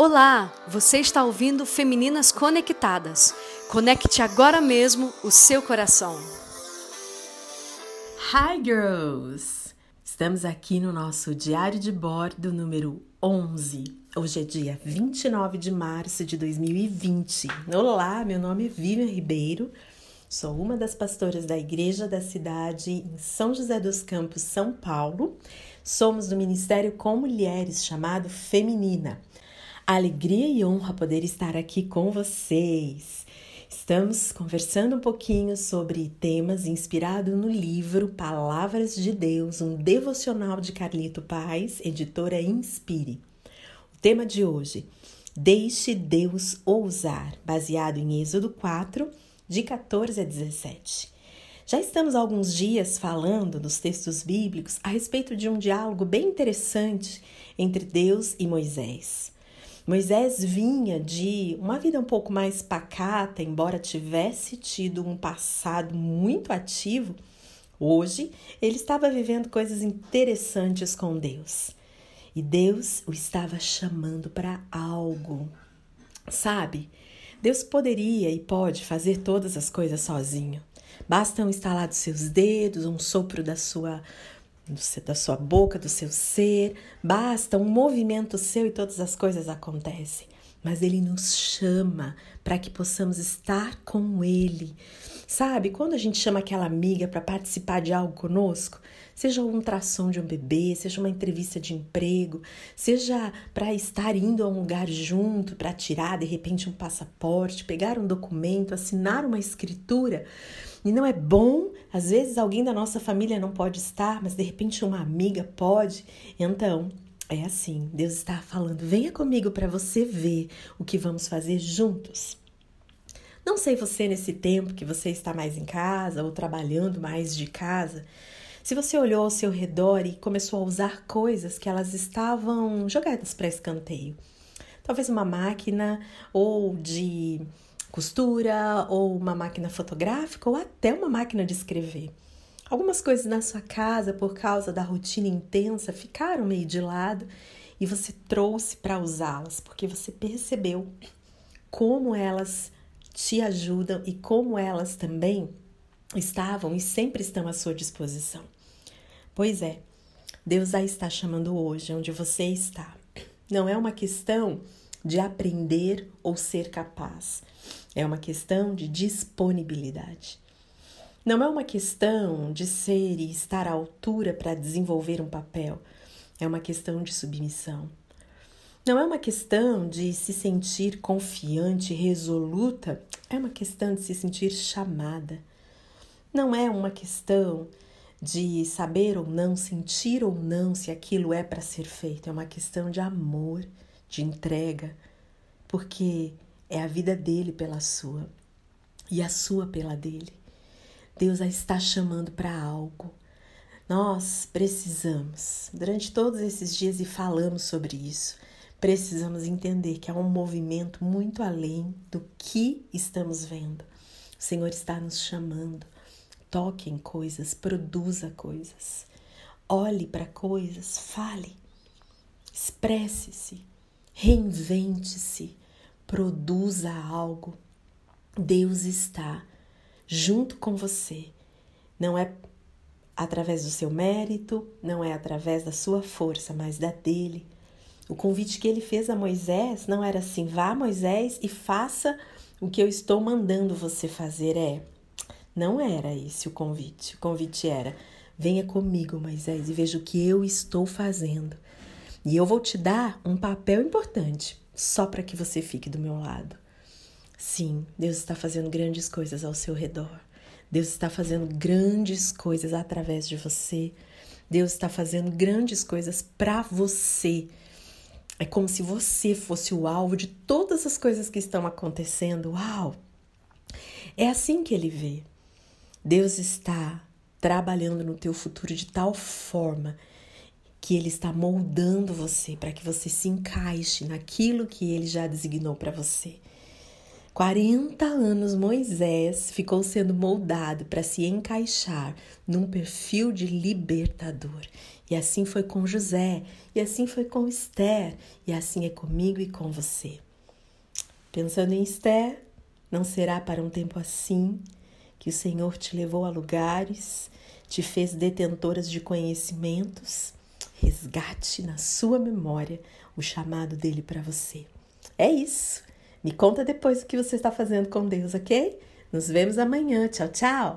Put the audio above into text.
Olá, você está ouvindo Femininas Conectadas. Conecte agora mesmo o seu coração. Hi, girls! Estamos aqui no nosso diário de bordo número 11. Hoje é dia 29 de março de 2020. Olá, meu nome é Vivian Ribeiro. Sou uma das pastoras da Igreja da Cidade em São José dos Campos, São Paulo. Somos do Ministério com Mulheres chamado Feminina. Alegria e honra poder estar aqui com vocês. Estamos conversando um pouquinho sobre temas inspirados no livro Palavras de Deus, um devocional de Carlito Paz, editora Inspire. O tema de hoje: Deixe Deus ousar, baseado em Êxodo 4, de 14 a 17. Já estamos há alguns dias falando nos textos bíblicos a respeito de um diálogo bem interessante entre Deus e Moisés. Moisés vinha de uma vida um pouco mais pacata, embora tivesse tido um passado muito ativo. Hoje, ele estava vivendo coisas interessantes com Deus. E Deus o estava chamando para algo. Sabe? Deus poderia e pode fazer todas as coisas sozinho. Basta um estalar dos seus dedos, um sopro da sua da sua boca, do seu ser, basta um movimento seu e todas as coisas acontecem. Mas ele nos chama para que possamos estar com ele. Sabe, quando a gente chama aquela amiga para participar de algo conosco, seja um ultrassom de um bebê, seja uma entrevista de emprego, seja para estar indo a um lugar junto, para tirar de repente um passaporte, pegar um documento, assinar uma escritura, e não é bom, às vezes alguém da nossa família não pode estar, mas de repente uma amiga pode. Então, é assim, Deus está falando: venha comigo para você ver o que vamos fazer juntos. Não sei você nesse tempo que você está mais em casa ou trabalhando mais de casa, se você olhou ao seu redor e começou a usar coisas que elas estavam jogadas para escanteio. Talvez uma máquina ou de costura, ou uma máquina fotográfica, ou até uma máquina de escrever. Algumas coisas na sua casa, por causa da rotina intensa, ficaram meio de lado e você trouxe para usá-las, porque você percebeu como elas te ajudam e como elas também estavam e sempre estão à sua disposição. Pois é, Deus a está chamando hoje, onde você está. Não é uma questão de aprender ou ser capaz. É uma questão de disponibilidade. Não é uma questão de ser e estar à altura para desenvolver um papel. É uma questão de submissão. Não é uma questão de se sentir confiante, resoluta, é uma questão de se sentir chamada. Não é uma questão de saber ou não, sentir ou não se aquilo é para ser feito, é uma questão de amor, de entrega, porque é a vida dele pela sua e a sua pela dele. Deus a está chamando para algo. Nós precisamos, durante todos esses dias e falamos sobre isso, precisamos entender que há um movimento muito além do que estamos vendo. O Senhor está nos chamando. Toque em coisas, produza coisas. Olhe para coisas, fale, expresse-se, reinvente-se, produza algo. Deus está junto com você. Não é através do seu mérito, não é através da sua força, mas da dele. O convite que ele fez a Moisés não era assim: vá, Moisés, e faça o que eu estou mandando você fazer. É, não era esse o convite. O convite era: venha comigo, Moisés, e veja o que eu estou fazendo. E eu vou te dar um papel importante só para que você fique do meu lado. Sim, Deus está fazendo grandes coisas ao seu redor. Deus está fazendo grandes coisas através de você. Deus está fazendo grandes coisas para você. É como se você fosse o alvo de todas as coisas que estão acontecendo. Uau! É assim que ele vê. Deus está trabalhando no teu futuro de tal forma que ele está moldando você para que você se encaixe naquilo que ele já designou para você. 40 anos Moisés ficou sendo moldado para se encaixar num perfil de libertador. E assim foi com José, e assim foi com Esther, e assim é comigo e com você. Pensando em Esther, não será para um tempo assim que o Senhor te levou a lugares, te fez detentoras de conhecimentos. Resgate na sua memória o chamado dele para você. É isso. Me conta depois o que você está fazendo com Deus, ok? Nos vemos amanhã. Tchau, tchau!